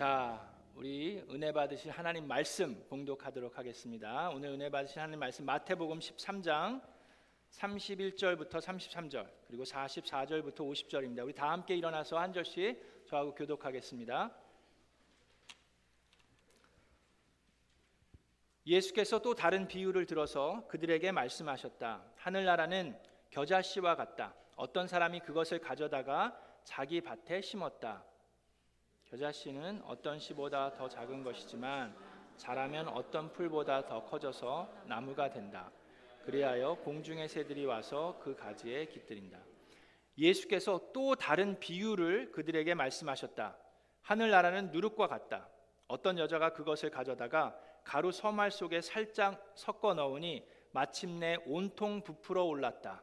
자, 우리 은혜 받으실 하나님 말씀 봉독하도록 하겠습니다. 오늘 은혜 받으실 하나님 말씀 마태복음 13장 31절부터 33절 그리고 44절부터 50절입니다. 우리 다 함께 일어나서 한 절씩 저하고 교독하겠습니다. 예수께서 또 다른 비유를 들어서 그들에게 말씀하셨다. 하늘나라는 겨자씨와 같다. 어떤 사람이 그것을 가져다가 자기 밭에 심었다. 겨자씨는 어떤 씨보다 더 작은 것이지만 자라면 어떤 풀보다 더 커져서 나무가 된다. 그리하여 공중의 새들이 와서 그 가지에 깃들인다. 예수께서 또 다른 비유를 그들에게 말씀하셨다. 하늘나라는 누룩과 같다. 어떤 여자가 그것을 가져다가 가루 서말 속에 살짝 섞어 넣으니 마침내 온통 부풀어 올랐다.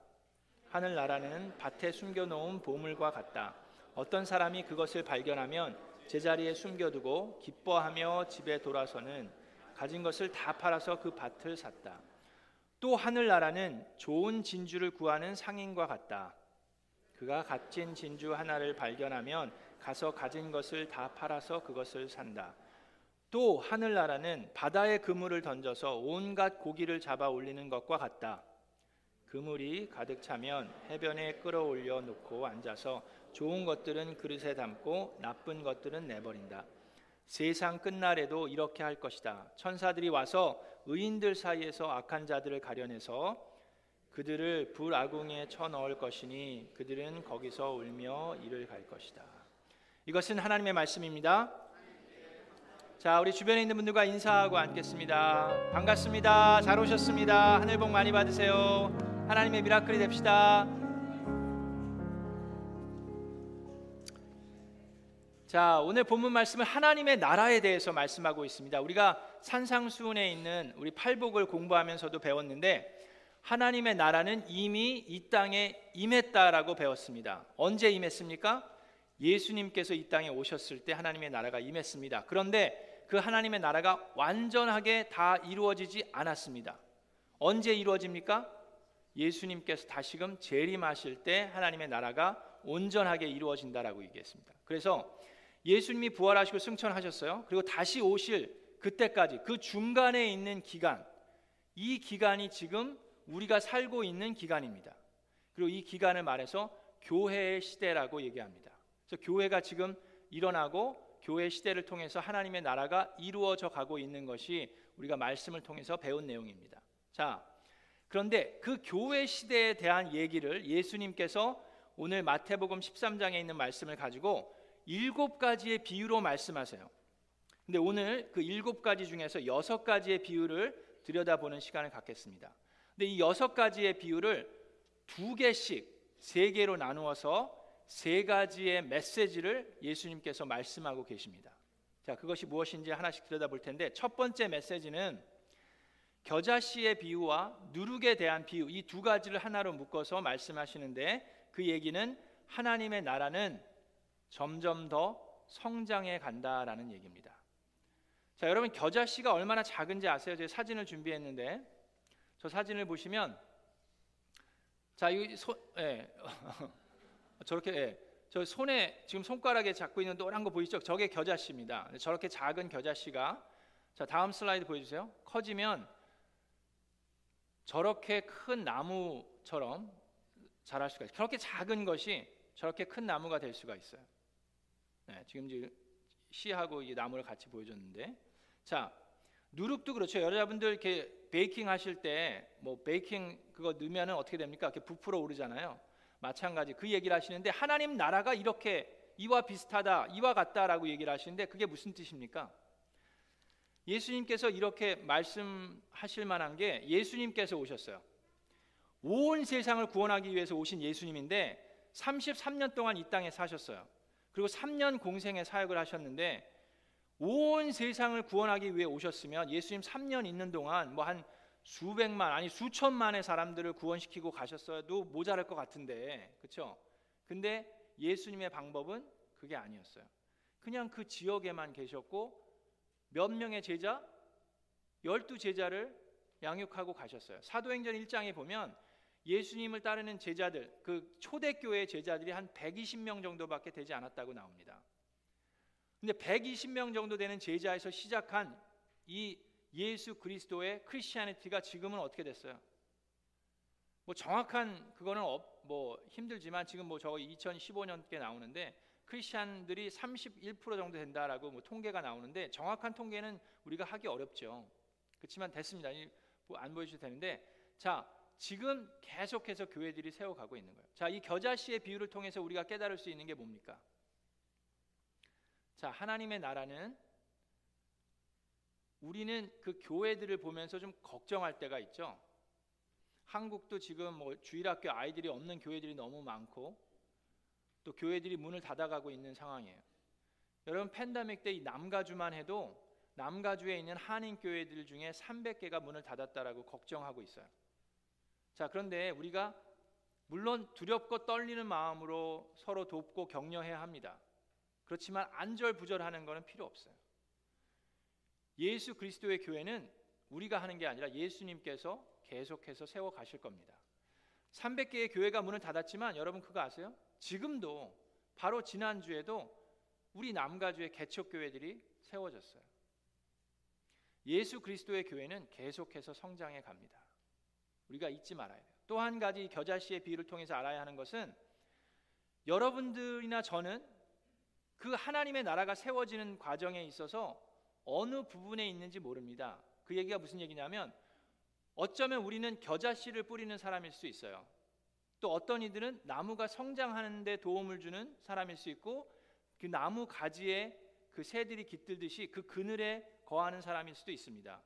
하늘나라는 밭에 숨겨놓은 보물과 같다. 어떤 사람이 그것을 발견하면 제자리에 숨겨두고 기뻐하며 집에 돌아서는 가진 것을 다 팔아서 그 밭을 샀다. 또 하늘나라는 좋은 진주를 구하는 상인과 같다. 그가 값진 진주 하나를 발견하면 가서 가진 것을 다 팔아서 그것을 산다. 또 하늘나라는 바다에 그물을 던져서 온갖 고기를 잡아 올리는 것과 같다. 그물이 가득 차면 해변에 끌어올려 놓고 앉아서 좋은 것들은 그릇에 담고 나쁜 것들은 내버린다. 세상 끝날에도 이렇게 할 것이다. 천사들이 와서 의인들 사이에서 악한 자들을 가려내서 그들을 불아궁에 쳐넣을 것이니 그들은 거기서 울며 이를 갈 것이다. 이것은 하나님의 말씀입니다. 자, 우리 주변에 있는 분들과 인사하고 앉겠습니다. 반갑습니다. 잘 오셨습니다. 하늘 복 많이 받으세요. 하나님의 미라클이 됩시다. 자, 오늘 본문 말씀은 하나님의 나라에 대해서 말씀하고 있습니다. 우리가 산상수훈에 있는 우리 팔복을 공부하면서도 배웠는데 하나님의 나라는 이미 이 땅에 임했다라고 배웠습니다. 언제 임했습니까? 예수님께서 이 땅에 오셨을 때 하나님의 나라가 임했습니다. 그런데 그 하나님의 나라가 완전하게 다 이루어지지 않았습니다. 언제 이루어집니까? 예수님께서 다시금 재림하실 때 하나님의 나라가 온전하게 이루어진다라고 얘기했습니다. 그래서 예수님이 부활하시고 승천하셨어요. 그리고 다시 오실 그때까지 그 중간에 있는 기간 이 기간이 지금 우리가 살고 있는 기간입니다. 그리고 이 기간을 말해서 교회의 시대라고 얘기합니다. 그래서 교회가 지금 일어나고 교회 시대를 통해서 하나님의 나라가 이루어져 가고 있는 것이 우리가 말씀을 통해서 배운 내용입니다. 자, 그런데 그 교회 시대에 대한 얘기를 예수님께서 오늘 마태복음 13장에 있는 말씀을 가지고 일곱 가지의 비유로 말씀하세요. 근데 오늘 그 일곱 가지 중에서 여섯 가지의 비유를 들여다보는 시간을 갖겠습니다. 근데 이 여섯 가지의 비유를 두 개씩 세 개로 나누어서 세 가지의 메시지를 예수님께서 말씀하고 계십니다. 자, 그것이 무엇인지 하나씩 들여다볼 텐데 첫 번째 메시지는 겨자씨의 비유와 누룩에 대한 비유 이 두 가지를 하나로 묶어서 말씀하시는데 그 얘기는 하나님의 나라는 점점 더 성장해 간다라는 얘기입니다. 자, 여러분 겨자씨가 얼마나 작은지 아세요? 제가 사진을 준비했는데 저 사진을 보시면 자, 이 손, 예. 저렇게 예. 저 손에 지금 손가락에 잡고 있는 노란 거 보이시죠? 저게 겨자씨입니다. 저렇게 작은 겨자씨가 자, 다음 슬라이드 보여주세요. 커지면 저렇게 큰 나무처럼 자랄 수가 있어요. 그렇게 작은 것이 저렇게 큰 나무가 될 수가 있어요. 네, 지금 시하고 이 나무를 같이 보여줬는데, 자 누룩도 그렇죠. 여러분들 이렇게 베이킹 하실 때 뭐 베이킹 그거 넣으면 어떻게 됩니까? 이렇게 부풀어 오르잖아요. 마찬가지 그 얘기를 하시는데 하나님 나라가 이렇게 이와 비슷하다, 이와 같다라고 얘기를 하시는데 그게 무슨 뜻입니까? 예수님께서 이렇게 말씀하실 만한 게 예수님께서 오셨어요. 온 세상을 구원하기 위해서 오신 예수님인데 33년 동안 이 땅에 사셨어요. 그리고 3년 공생의 사역을 하셨는데 온 세상을 구원하기 위해 오셨으면 예수님 3년 있는 동안 뭐 한 수백만 아니 수천만의 사람들을 구원시키고 가셨어도 모자랄 것 같은데 그렇죠? 근데 예수님의 방법은 그게 아니었어요. 그냥 그 지역에만 계셨고 몇 명의 제자? 열두 제자를 양육하고 가셨어요. 사도행전 1장에 보면 예수님을 따르는 제자들, 그 초대교회 제자들이 한 120명 정도밖에 되지 않았다고 나옵니다. 근데 120명 정도 되는 제자에서 시작한 이 예수 그리스도의 크리스티아니티가 지금은 어떻게 됐어요? 뭐 정확한 그거는 어, 뭐 힘들지만 지금 뭐 저거 2015년께 나오는데 크리스천들이 31% 정도 된다라고 뭐 통계가 나오는데 정확한 통계는 우리가 하기 어렵죠. 그렇지만 됐습니다. 뭐안 보여주셔도 되는데 자 지금 계속해서 교회들이 세워가고 있는 거예요. 자, 이 겨자씨의 비유를 통해서 우리가 깨달을 수 있는 게 뭡니까? 자, 하나님의 나라는 우리는 그 교회들을 보면서 좀 걱정할 때가 있죠. 한국도 지금 뭐 주일학교 아이들이 없는 교회들이 너무 많고 또 교회들이 문을 닫아가고 있는 상황이에요. 여러분 팬데믹 때 이 남가주만 해도 남가주에 있는 한인 교회들 중에 300개가 문을 닫았다라고 걱정하고 있어요. 자, 그런데 우리가 물론 두렵고 떨리는 마음으로 서로 돕고 격려해야 합니다. 그렇지만 안절부절하는 것은 필요 없어요. 예수 그리스도의 교회는 우리가 하는 게 아니라 예수님께서 계속해서 세워 가실 겁니다. 300개의 교회가 문을 닫았지만 여러분 그거 아세요? 지금도 바로 지난주에도 우리 남가주의 개척 교회들이 세워졌어요. 예수 그리스도의 교회는 계속해서 성장해 갑니다. 우리가 잊지 말아야 돼요. 또 한 가지 겨자씨의 비유를 통해서 알아야 하는 것은 여러분들이나 저는 그 하나님의 나라가 세워지는 과정에 있어서 어느 부분에 있는지 모릅니다. 그 얘기가 무슨 얘기냐면 어쩌면 우리는 겨자씨를 뿌리는 사람일 수 있어요. 또 어떤 이들은 나무가 성장하는 데 도움을 주는 사람일 수 있고 그 나무 가지에 그 새들이 깃들듯이 그 그늘에 거하는 사람일 수도 있습니다.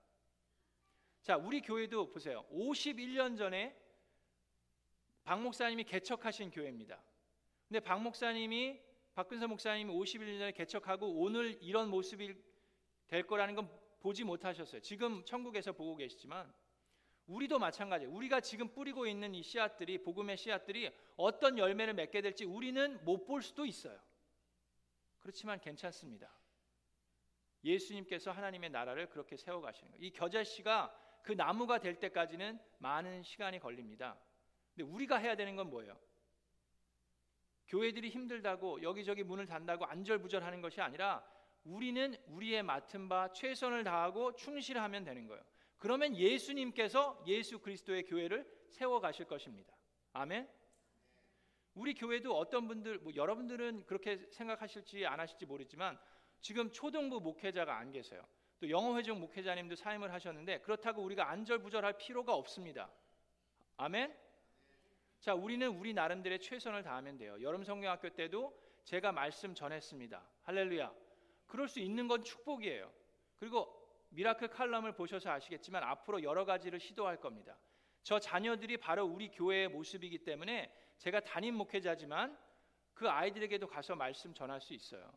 자, 우리 교회도 보세요. 51년 전에 박 목사님이 개척하신 교회입니다. 근데 박 목사님이 박근서 목사님이 51년 전에 개척하고 오늘 이런 모습이 될 거라는 건 보지 못하셨어요. 지금 천국에서 보고 계시지만 우리도 마찬가지예요. 우리가 지금 뿌리고 있는 이 씨앗들이 복음의 씨앗들이 어떤 열매를 맺게 될지 우리는 못 볼 수도 있어요. 그렇지만 괜찮습니다. 예수님께서 하나님의 나라를 그렇게 세워 가시는 거예요. 이 겨자씨가 그 나무가 될 때까지는 많은 시간이 걸립니다. 근데 우리가 해야 되는 건 뭐예요? 교회들이 힘들다고 여기저기 문을 닫다고 안절부절하는 것이 아니라 우리는 우리의 맡은 바 최선을 다하고 충실하면 되는 거예요. 그러면 예수님께서 예수 그리스도의 교회를 세워 가실 것입니다. 아멘. 우리 교회도 어떤 분들 뭐 여러분들은 그렇게 생각하실지 안 하실지 모르지만 지금 초등부 목회자가 안 계세요. 또 영어회종 목회자님도 사임을 하셨는데 그렇다고 우리가 안절부절할 필요가 없습니다. 아멘. 자, 우리는 우리 나름대로의 최선을 다하면 돼요. 여름 성경학교 때도 제가 말씀 전했습니다. 할렐루야. 그럴 수 있는 건 축복이에요. 그리고 miracle 칼럼을 보셔서 아시겠지만 앞으로 여러 가지를 시도할 겁니다. 저 자녀들이 바로 우리 교회의 모습이기 때문에 제가 담임 목회자지만 그 아이들에게도 가서 말씀 전할 수 있어요.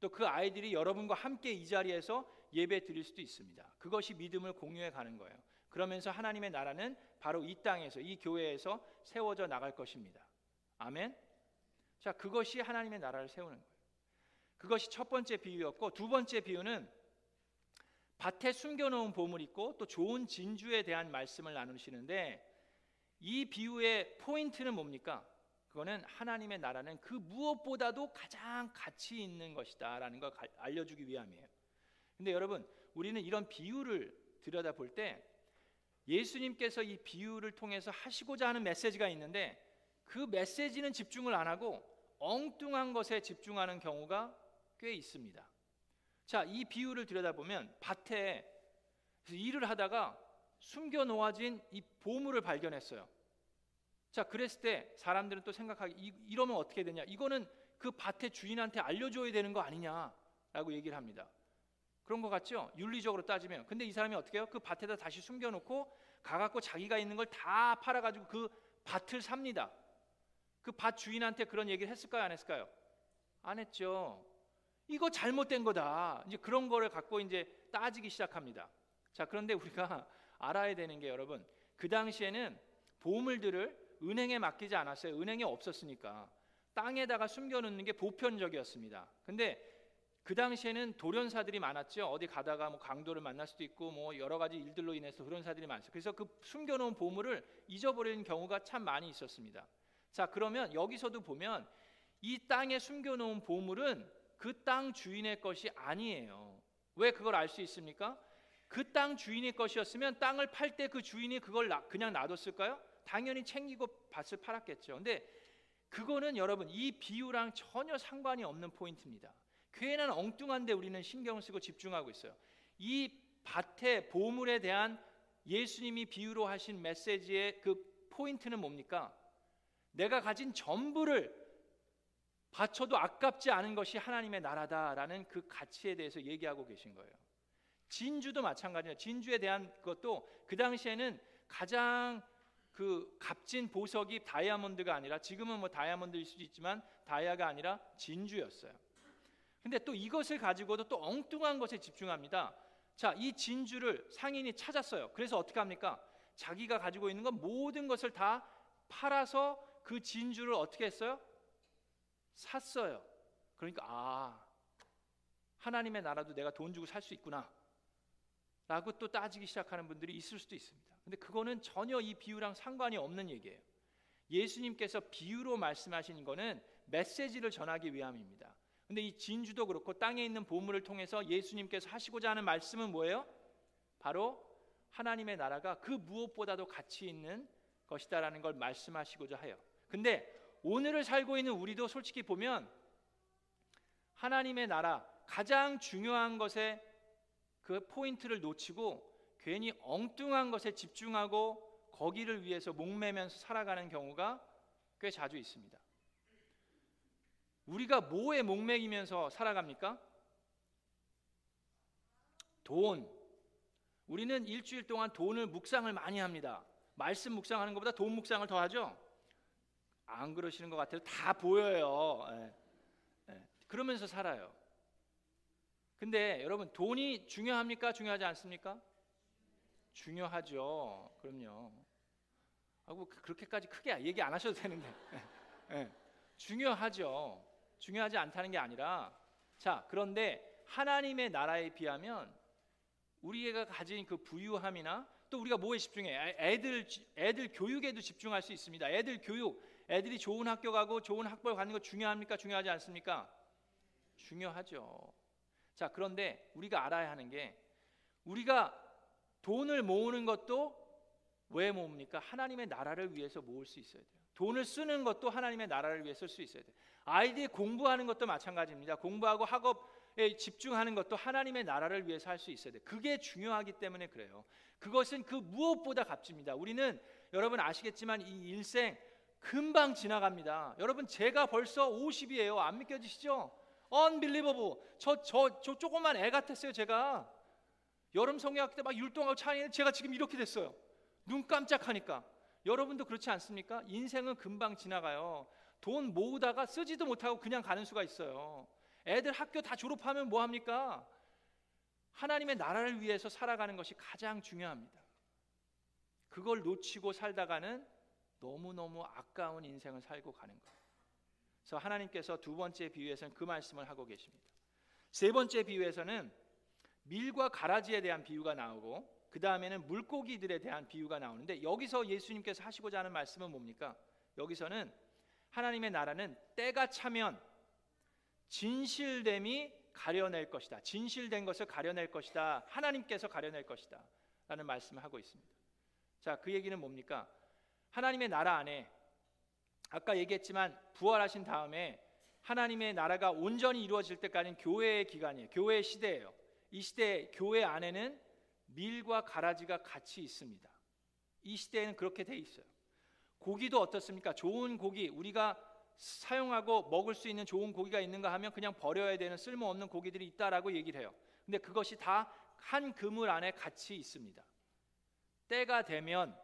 또 그 아이들이 여러분과 함께 이 자리에서 예배 드릴 수도 있습니다. 그것이 믿음을 공유해 가는 거예요. 그러면서 하나님의 나라는 바로 이 땅에서 이 교회에서 세워져 나갈 것입니다. 아멘. 자, 그것이 하나님의 나라를 세우는 거예요. 그것이 첫 번째 비유였고 두 번째 비유는 밭에 숨겨놓은 보물 있고 또 좋은 진주에 대한 말씀을 나누시는데 이 비유의 포인트는 뭡니까? 그거는 하나님의 나라는 그 무엇보다도 가장 가치 있는 것이다라는 걸 알려주기 위함이에요. 근데 여러분, 우리는 이런 비유를 들여다볼 때 예수님께서 이 비유를 통해서 하시고자 하는 메시지가 있는데 그 메시지는 집중을 안 하고 엉뚱한 것에 집중하는 경우가 꽤 있습니다. 자, 이 비유를 들여다보면 밭에 일을 하다가 숨겨 놓아진 이 보물을 발견했어요. 자, 그랬을 때 사람들은 또 생각하기 이, 러면 어떻게 되냐? 이거는 그 밭의 주인한테 알려줘야 되는 거 아니냐라고 얘기를 합니다. 그런 것 같죠? 윤리적으로 따지면. 근데 이 사람이 어떻게 해요? 그 밭에다 다시 숨겨놓고 가갖고 자기가 있는 걸 다 팔아가지고 그 밭을 삽니다. 그 밭 주인한테 그런 얘기를 했을까요? 안 했을까요? 안 했죠. 이거 잘못된 거다. 이제 그런 거를 갖고 이제 따지기 시작합니다. 자, 그런데 우리가 알아야 되는 게 여러분, 그 당시에는 보물들을 은행에 맡기지 않았어요. 은행에 없었으니까 땅에다가 숨겨놓는 게 보편적이었습니다. 근데 그 당시에는 돌연사들이 많았죠. 어디 가다가 뭐 강도를 만날 수도 있고 뭐 여러 가지 일들로 인해서 돌연사들이 많았어요. 그래서 그 숨겨놓은 보물을 잊어버리는 경우가 참 많이 있었습니다. 자 그러면 여기서도 보면 이 땅에 숨겨놓은 보물은 그 땅 주인의 것이 아니에요. 왜 그걸 알 수 있습니까? 그 땅 주인의 것이었으면 땅을 팔 때 그 주인이 그걸 나, 그냥 놔뒀을까요? 당연히 챙기고 밭을 팔았겠죠. 근데 그거는 여러분 이 비유랑 전혀 상관이 없는 포인트입니다. 괜한 엉뚱한데 우리는 신경 쓰고 집중하고 있어요. 이 밭의 보물에 대한 예수님이 비유로 하신 메시지의 그 포인트는 뭡니까? 내가 가진 전부를 바쳐도 아깝지 않은 것이 하나님의 나라다라는 그 가치에 대해서 얘기하고 계신 거예요. 진주도 마찬가지예요. 진주에 대한 것도 그 당시에는 가장 그 값진 보석이 다이아몬드가 아니라 지금은 뭐 다이아몬드일 수도 있지만 다이아가 아니라 진주였어요. 근데 또 이것을 가지고도 또 엉뚱한 것에 집중합니다. 자, 이 진주를 상인이 찾았어요. 그래서 어떻게 합니까? 자기가 가지고 있는 건 모든 것을 다 팔아서 그 진주를 어떻게 했어요? 샀어요. 그러니까 아 하나님의 나라도 내가 돈 주고 살 수 있구나. 라고 또 따지기 시작하는 분들이 있을 수도 있습니다. 근데 그거는 전혀 이 비유랑 상관이 없는 얘기예요. 예수님께서 비유로 말씀하신 거는 메시지를 전하기 위함입니다. 근데 이 진주도 그렇고 땅에 있는 보물을 통해서 예수님께서 하시고자 하는 말씀은 뭐예요? 바로 하나님의 나라가 그 무엇보다도 가치 있는 것이다라는 걸 말씀하시고자 해요. 근데 오늘을 살고 있는 우리도 솔직히 보면 하나님의 나라 가장 중요한 것에 그 포인트를 놓치고 괜히 엉뚱한 것에 집중하고 거기를 위해서 목매면서 살아가는 경우가 꽤 자주 있습니다. 우리가 뭐에 목매이면서 살아갑니까? 돈. 우리는 일주일 동안 돈을 묵상을 많이 합니다. 말씀 묵상하는 것보다 돈 묵상을 더 하죠. 안 그러시는 것 같아요. 다 보여요. 예. 예. 그러면서 살아요. 근데 여러분 돈이 중요합니까? 중요하지 않습니까? 중요하죠. 그럼요. 하고 그렇게까지 크게 얘기 안 하셔도 되는데 예. 중요하죠. 중요하지 않다는 게 아니라 자 그런데 하나님의 나라에 비하면 우리가 가진 그 부유함이나 또 우리가 뭐에 집중해? 애들 애들 교육에도 집중할 수 있습니다. 애들 교육, 애들이 좋은 학교 가고 좋은 학벌 갖는 거 중요합니까? 중요하지 않습니까? 중요하죠. 자, 그런데 우리가 알아야 하는 게 우리가 돈을 모으는 것도 왜 모읍니까? 하나님의 나라를 위해서 모을 수 있어야 돼요. 돈을 쓰는 것도 하나님의 나라를 위해 쓸 수 있어야 돼요. 아이들이 공부하는 것도 마찬가지입니다. 공부하고 학업 집중하는 것도 하나님의 나라를 위해서 할 수 있어야 돼. 그게 중요하기 때문에 그래요. 그것은 그 무엇보다 값집니다. 우리는 여러분 아시겠지만 이 일생 금방 지나갑니다. 여러분 제가 벌써 50이에요. 안 믿겨지시죠? unbelievable. 저, 저, 저 조그만 애 같았어요, 제가. 여름 성경학 때 막 율동하고 차이는 제가 지금 이렇게 됐어요. 눈 깜짝하니까. 여러분도 그렇지 않습니까? 인생은 금방 지나가요. 돈 모으다가 쓰지도 못하고 그냥 가는 수가 있어요. 애들 학교 다 졸업하면 뭐 합니까? 하나님의 나라를 위해서 살아가는 것이 가장 중요합니다. 그걸 놓치고 살다가는 너무너무 아까운 인생을 살고 가는 거예요. 그래서 하나님께서 두 번째 비유에서는 그 말씀을 하고 계십니다. 세 번째 비유에서는 밀과 가라지에 대한 비유가 나오고 그 다음에는 물고기들에 대한 비유가 나오는데 여기서 예수님께서 하시고자 하는 말씀은 뭡니까? 여기서는 하나님의 나라는 때가 차면 진실됨이 가려낼 것이다. 진실된 것을 가려낼 것이다. 하나님께서 가려낼 것이다. 라는 말씀을 하고 있습니다. 자, 그 얘기는 뭡니까? 하나님의 나라 안에 아까 얘기했지만 부활하신 다음에 하나님의 나라가 온전히 이루어질 때까지는 교회의 기간이에요. 교회의 시대예요. 이 시대 교회 안에는 밀과 가라지가 같이 있습니다. 이 시대에는 그렇게 돼 있어요. 고기도 어떻습니까? 좋은 고기 우리가 사용하고 먹을 수 있는 좋은 고기가 있는가 하면 그냥 버려야 되는 쓸모없는 고기들이 있다라고 얘기를 해요. 근데 그것이 다 한 그물 안에 같이 있습니다. 때가 되면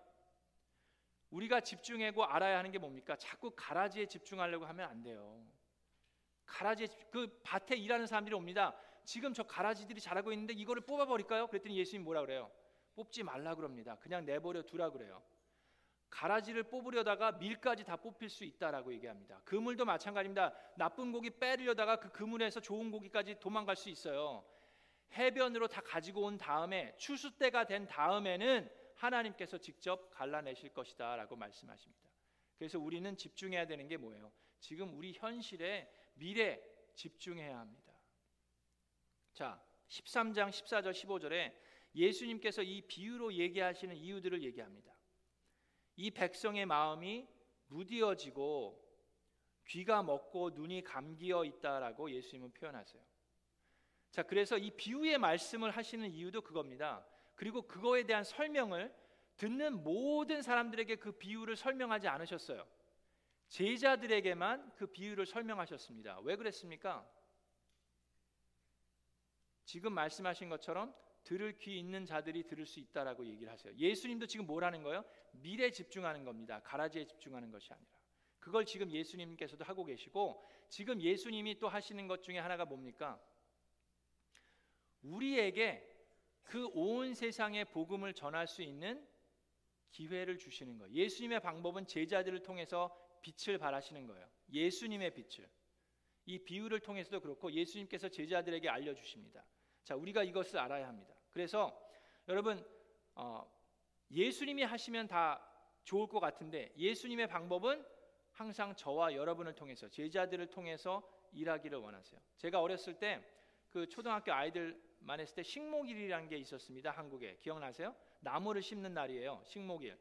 우리가 집중하고 알아야 하는 게 뭡니까? 자꾸 가라지에 집중하려고 하면 안 돼요. 가라지 그 밭에 일하는 사람들이 옵니다. 지금 저 가라지들이 자라고 있는데 이거를 뽑아 버릴까요? 그랬더니 예수님 뭐라 그래요? 뽑지 말라 그럽니다. 그냥 내버려 두라 그래요. 가라지를 뽑으려다가 밀까지 다 뽑힐 수 있다라고 얘기합니다. 그물도 마찬가지입니다. 나쁜 고기 빼려다가 그 그물에서 좋은 고기까지 도망갈 수 있어요. 해변으로 다 가지고 온 다음에 추수 때가 된 다음에는 하나님께서 직접 갈라내실 것이다라고 말씀하십니다. 그래서 우리는 집중해야 되는 게 뭐예요? 지금 우리 현실에 미래 집중해야 합니다. 자, 13장 14절 15절에 예수님께서 이 비유로 얘기하시는 이유들을 얘기합니다. 이 백성의 마음이 무디어지고 귀가 먹고 눈이 감기어 있다라고 예수님은 표현하세요. 자, 그래서 이 비유의 말씀을 하시는 이유도 그겁니다. 그리고 그거에 대한 설명을 듣는 모든 사람들에게 그 비유를 설명하지 않으셨어요. 제자들에게만 그 비유를 설명하셨습니다. 왜 그랬습니까? 지금 말씀하신 것처럼 들을 귀 있는 자들이 들을 수 있다라고 얘기를 하세요. 예수님도 지금 뭘 하는 거예요? 미래 집중하는 겁니다. 가라지에 집중하는 것이 아니라. 그걸 지금 예수님께서도 하고 계시고 지금 예수님이 또 하시는 것 중에 하나가 뭡니까? 우리에게 그 온 세상에 복음을 전할 수 있는 기회를 주시는 거예요. 예수님의 방법은 제자들을 통해서 빛을 발하시는 거예요. 예수님의 빛을. 이 비유를 통해서도 그렇고 예수님께서 제자들에게 알려 주십니다. 자, 우리가 이것을 알아야 합니다. 그래서 여러분 어, 예수님이 하시면 다 좋을 것 같은데 예수님의 방법은 항상 저와 여러분을 통해서 제자들을 통해서 일하기를 원하세요. 제가 어렸을 때 그 초등학교 아이들만 했을 때 식목일이라는 게 있었습니다. 한국에 기억나세요? 나무를 심는 날이에요. 식목일.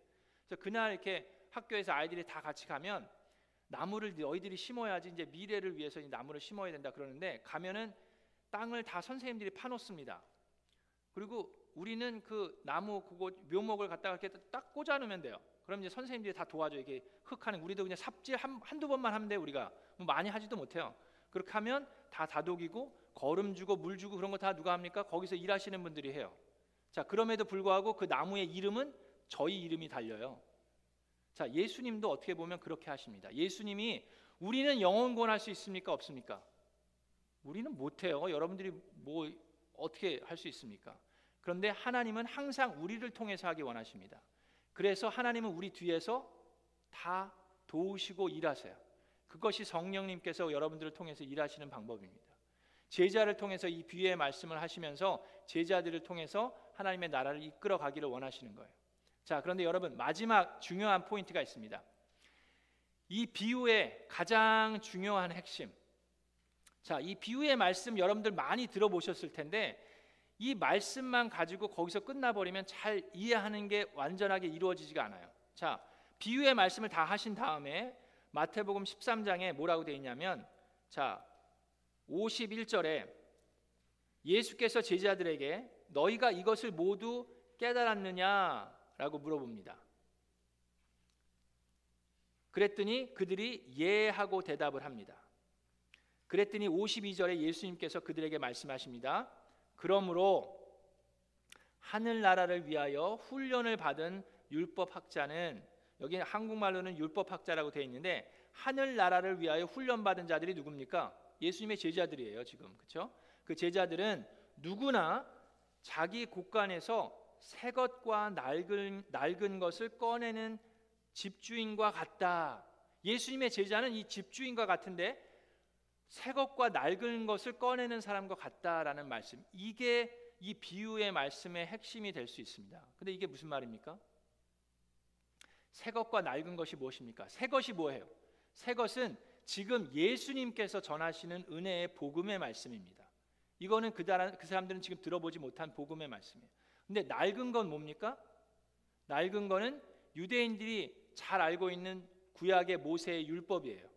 그래서 그날 이렇게 학교에서 아이들이 다 같이 가면 나무를 너희들이 심어야지 이제 미래를 위해서 이 나무를 심어야 된다 그러는데 가면은 땅을 다 선생님들이 파놓습니다. 그리고 우리는 그 나무 그거 묘목을 갖다가 이렇게 딱 꽂아 놓으면 돼요. 그럼 이제 선생님들이 다 도와줘 이게 흙하는 우리도 그냥 삽질 한, 한두 번만 하면 돼 우리가 뭐 많이 하지도 못해요. 그렇게 하면 다 다독이고 거름 주고 물 주고 그런 거 다 누가 합니까? 거기서 일하시는 분들이 해요. 자 그럼에도 불구하고 그 나무의 이름은 저희 이름이 달려요. 자 예수님도 어떻게 보면 그렇게 하십니다. 예수님이 우리는 영원 구원할 수 있습니까? 없습니까? 우리는 못해요. 여러분들이 뭐 어떻게 할 수 있습니까? 그런데 하나님은 항상 우리를 통해서 하기 원하십니다. 그래서 하나님은 우리 뒤에서 다 도우시고 일하세요. 그것이 성령님께서 여러분들을 통해서 일하시는 방법입니다. 제자를 통해서 이 비유의 말씀을 하시면서 제자들을 통해서 하나님의 나라를 이끌어 가기를 원하시는 거예요. 자, 그런데 여러분 마지막 중요한 포인트가 있습니다. 이 비유의 가장 중요한 핵심 자, 이 비유의 말씀 여러분들 많이 들어보셨을 텐데 이 말씀만 가지고 거기서 끝나버리면 잘 이해하는 게 완전하게 이루어지지가 않아요. 자, 비유의 말씀을 다 하신 다음에 마태복음 13장에 뭐라고 되어 있냐면 자, 51절에 예수께서 제자들에게 너희가 이것을 모두 깨달았느냐라고 물어봅니다. 그랬더니 그들이 예 하고 대답을 합니다. 그랬더니 52절에 예수님께서 그들에게 말씀하십니다. 그러므로 하늘나라를 위하여 훈련을 받은 율법학자는 여기 한국말로는 율법학자라고 되어 있는데 하늘나라를 위하여 훈련받은 자들이 누굽니까? 예수님의 제자들이에요 지금 그렇죠? 그 제자들은 누구나 자기 곳간에서 새 것과 낡은, 낡은 것을 꺼내는 집주인과 같다. 예수님의 제자는 이 집주인과 같은데 새 것과 낡은 것을 꺼내는 사람과 같다라는 말씀. 이게 이 비유의 말씀의 핵심이 될 수 있습니다. 근데 이게 무슨 말입니까? 새 것과 낡은 것이 무엇입니까? 새 것이 뭐예요? 새 것은 지금 예수님께서 전하시는 은혜의 복음의 말씀입니다. 이거는 그, 그 사람들은 지금 들어보지 못한 복음의 말씀이에요. 근데 낡은 건 뭡니까? 낡은 거는 유대인들이 잘 알고 있는 구약의 모세의 율법이에요.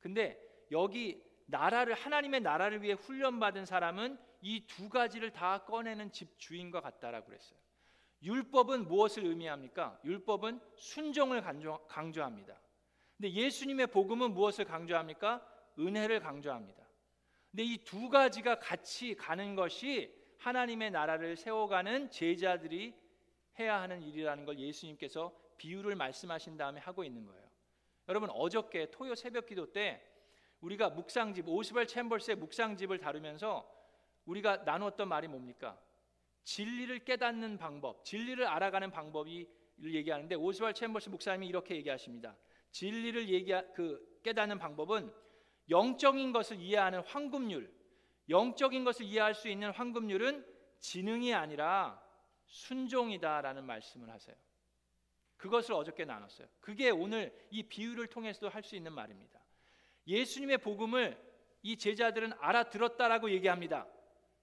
근데 여기 나라를 하나님의 나라를 위해 훈련받은 사람은 이 두 가지를 다 꺼내는 집 주인과 같다라고 그랬어요. 율법은 무엇을 의미합니까? 율법은 순종을 강조, 합니다 근데 예수님의 복음은 무엇을 강조합니까? 은혜를 강조합니다. 근데 이 두 가지가 같이 가는 것이 하나님의 나라를 세워가는 제자들이 해야 하는 일이라는 걸 예수님께서 비유를 말씀하신 다음에 하고 있는 거예요. 여러분 어저께 토요 새벽 기도 때 우리가 묵상집 오스발 챔버스의 묵상집을 다루면서 우리가 나누었던 말이 뭡니까? 진리를 깨닫는 방법, 진리를 알아가는 방법이 얘기하는데 오스발 챔버스 목사님이 이렇게 얘기하십니다. 진리를 얘기 그 깨닫는 방법은 영적인 것을 이해하는 황금률, 영적인 것을 이해할 수 있는 황금률은 지능이 아니라 순종이다라는 말씀을 하세요. 그것을 어저께 나눴어요. 그게 오늘 이 비유를 통해서도 할 수 있는 말입니다. 예수님의 복음을 이 제자들은 알아들었다라고 얘기합니다.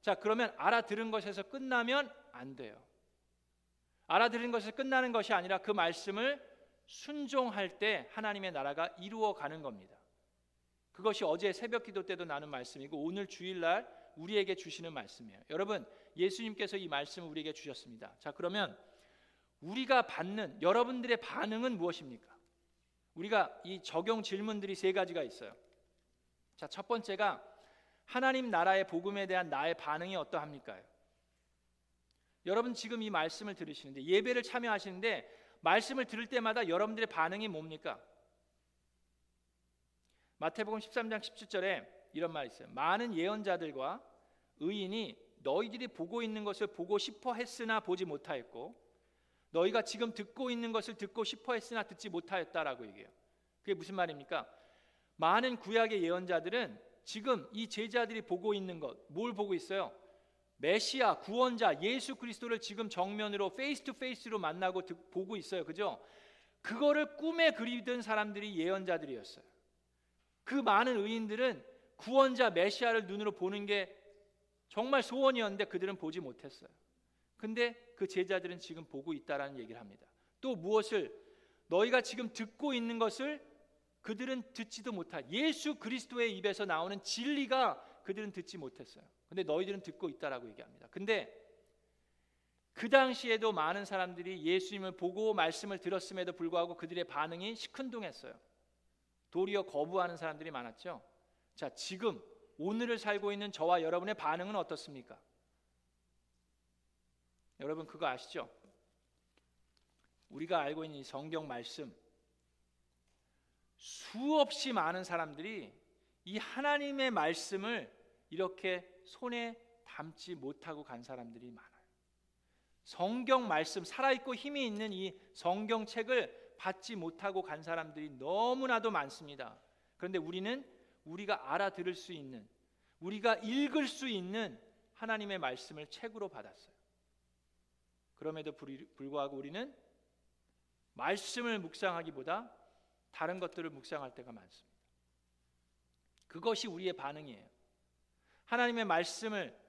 자, 그러면 알아들은 것에서 끝나면 안 돼요. 알아들은 것에서 끝나는 것이 아니라 그 말씀을 순종할 때 하나님의 나라가 이루어 가는 겁니다. 그것이 어제 새벽 기도 때도 나눈 말씀이고 오늘 주일날 우리에게 주시는 말씀이에요. 여러분, 예수님께서 이 말씀을 우리에게 주셨습니다. 자, 그러면 우리가 받는 여러분들의 반응은 무엇입니까? 우리가 이 적용 질문들이 세 가지가 있어요. 자, 첫 번째가 하나님 나라의 복음에 대한 나의 반응이 어떠합니까? 여러분 지금 이 말씀을 들으시는데 예배를 참여하시는데 말씀을 들을 때마다 여러분들의 반응이 뭡니까? 마태복음 13장 17절에 이런 말이 있어요. 많은 예언자들과 의인이 너희들이 보고 있는 것을 보고 싶어 했으나 보지 못하였고 너희가 지금 듣고 있는 것을 듣고 싶어 했으나 듣지 못하였다라고 얘기해요. 그게 무슨 말입니까? 많은 구약의 예언자들은 지금 이 제자들이 보고 있는 것, 뭘 보고 있어요? 메시아, 구원자, 예수 그리스도를 지금 정면으로 face to face로 만나고 듣, 보고 있어요. 그죠? 그거를 꿈에 그리던 사람들이 예언자들이었어요. 그 많은 의인들은 구원자 메시아를 눈으로 보는 게 정말 소원이었는데 그들은 보지 못했어요. 근데 그 제자들은 지금 보고 있다라는 얘기를 합니다. 또 무엇을 너희가 지금 듣고 있는 것을 그들은 듣지도 못한 예수 그리스도의 입에서 나오는 진리가 그들은 듣지 못했어요. 근데 너희들은 듣고 있다라고 얘기합니다. 근데 그 당시에도 많은 사람들이 예수님을 보고 말씀을 들었음에도 불구하고 그들의 반응이 시큰둥했어요. 도리어 거부하는 사람들이 많았죠. 자, 지금 오늘을 살고 있는 저와 여러분의 반응은 어떻습니까? 여러분 그거 아시죠? 우리가 알고 있는 이 성경 말씀 수없이 많은 사람들이 이 하나님의 말씀을 이렇게 손에 담지 못하고 간 사람들이 많아요. 성경 말씀 살아있고 힘이 있는 이 성경책을 받지 못하고 간 사람들이 너무나도 많습니다. 그런데 우리는 우리가 알아들을 수 있는 우리가 읽을 수 있는 하나님의 말씀을 책으로 받았어요. 그럼에도 불구하고 우리는 말씀을 묵상하기보다 다른 것들을 묵상할 때가 많습니다. 그것이 우리의 반응이에요. 하나님의 말씀을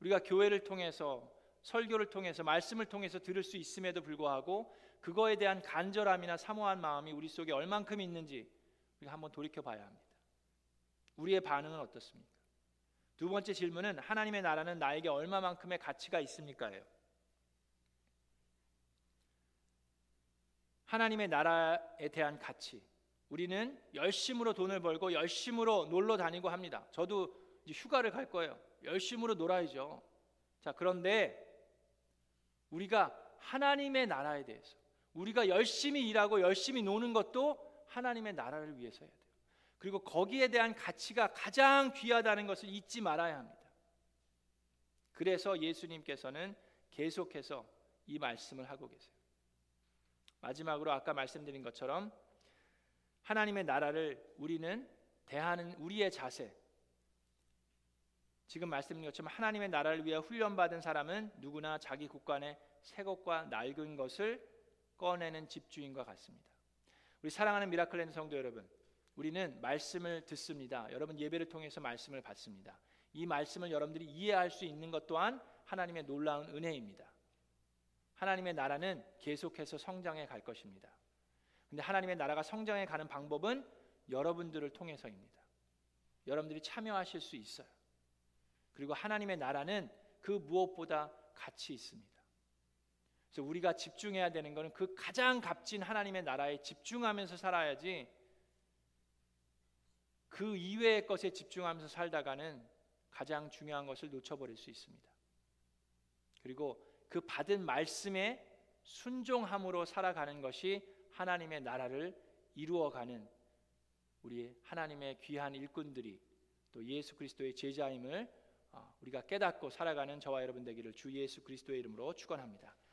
우리가 교회를 통해서 설교를 통해서 말씀을 통해서 들을 수 있음에도 불구하고 그거에 대한 간절함이나 사모한 마음이 우리 속에 얼만큼 있는지 우리가 한번 돌이켜 봐야 합니다. 우리의 반응은 어떻습니까? 두 번째 질문은 하나님의 나라는 나에게 얼마만큼의 가치가 있습니까예요. 하나님의 나라에 대한 가치. 우리는 열심으로 돈을 벌고 열심으로 놀러 다니고 합니다. 저도 이제 휴가를 갈 거예요. 열심으로 놀아야죠. 자, 그런데 우리가 하나님의 나라에 대해서 우리가 열심히 일하고 열심히 노는 것도 하나님의 나라를 위해서 해야 돼요. 그리고 거기에 대한 가치가 가장 귀하다는 것을 잊지 말아야 합니다. 그래서 예수님께서는 계속해서 이 말씀을 하고 계세요. 마지막으로 아까 말씀드린 것처럼 하나님의 나라를 우리는 대하는 우리의 자세, 지금 말씀드린 것처럼 하나님의 나라를 위해 훈련받은 사람은 누구나 자기 국간에 새 것과 낡은 것을 꺼내는 집주인과 같습니다. 우리 사랑하는 미라클랜드 성도 여러분, 우리는 말씀을 듣습니다. 여러분 예배를 통해서 말씀을 받습니다. 이 말씀을 여러분들이 이해할 수 있는 것 또한 하나님의 놀라운 은혜입니다. 하나님의 나라는 계속해서 성장해 갈 것입니다. 근데 하나님의 나라가 성장해 가는 방법은 여러분들을 통해서입니다. 여러분들이 참여하실 수 있어요. 그리고 하나님의 나라는 그 무엇보다 가치 있습니다. 그래서 우리가 집중해야 되는 것은 그 가장 값진 하나님의 나라에 집중하면서 살아야지 그 이외의 것에 집중하면서 살다가는 가장 중요한 것을 놓쳐버릴 수 있습니다. 그리고 그 받은 말씀에 순종함으로 살아가는 것이 하나님의 나라를 이루어가는 우리 하나님의 귀한 일꾼들이 또 예수 그리스도의 제자임을 어, 우리가 깨닫고 살아가는 저와 여러분 되기를 주 예수 그리스도의 이름으로 축원합니다.